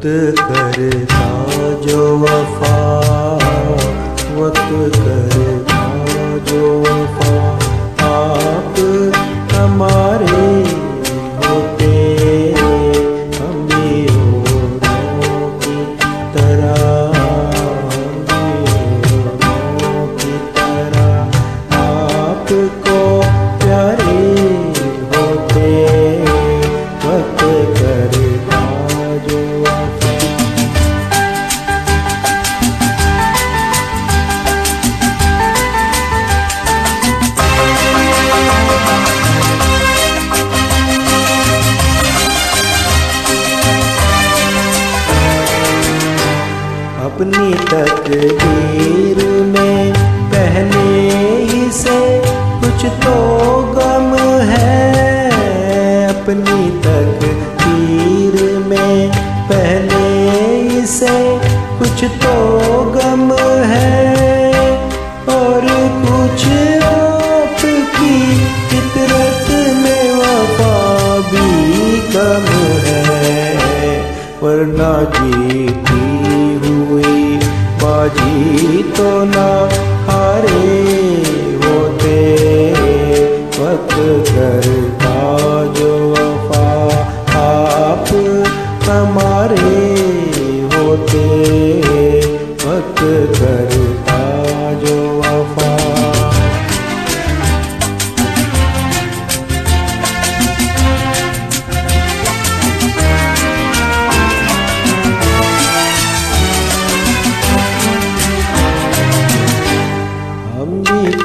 वक्त करता जो वफा वक्त करता अपनी तकदीर में पहले ही से कुछ तो गम है। अपनी तकदीर में पहले ही से कुछ तो गम है। और कुछ आपकी फितरत में वफा भी कम है। वरना जीती तो ना हारे होते वक्त करता जो वफा आप हमारे होते वक्त करता।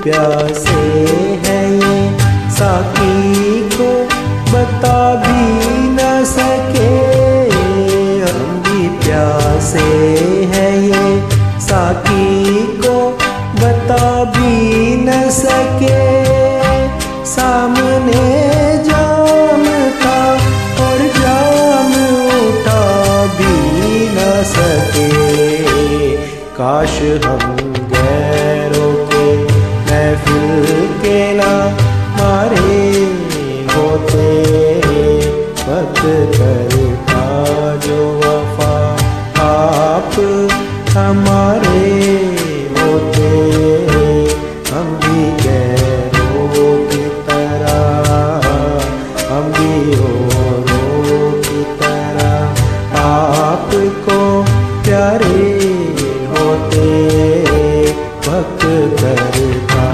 प्यासे हैं ये। साकी को बता भी न सके। हम भी प्यासे हैं ये। साकी को बता भी न सके। सामने जाम था और जाम उठा भी न सके। काश हम हमारे होते हम भी गैरों की तरह, हम भी औरों की तरह आपको प्यारे होते, भक्त करता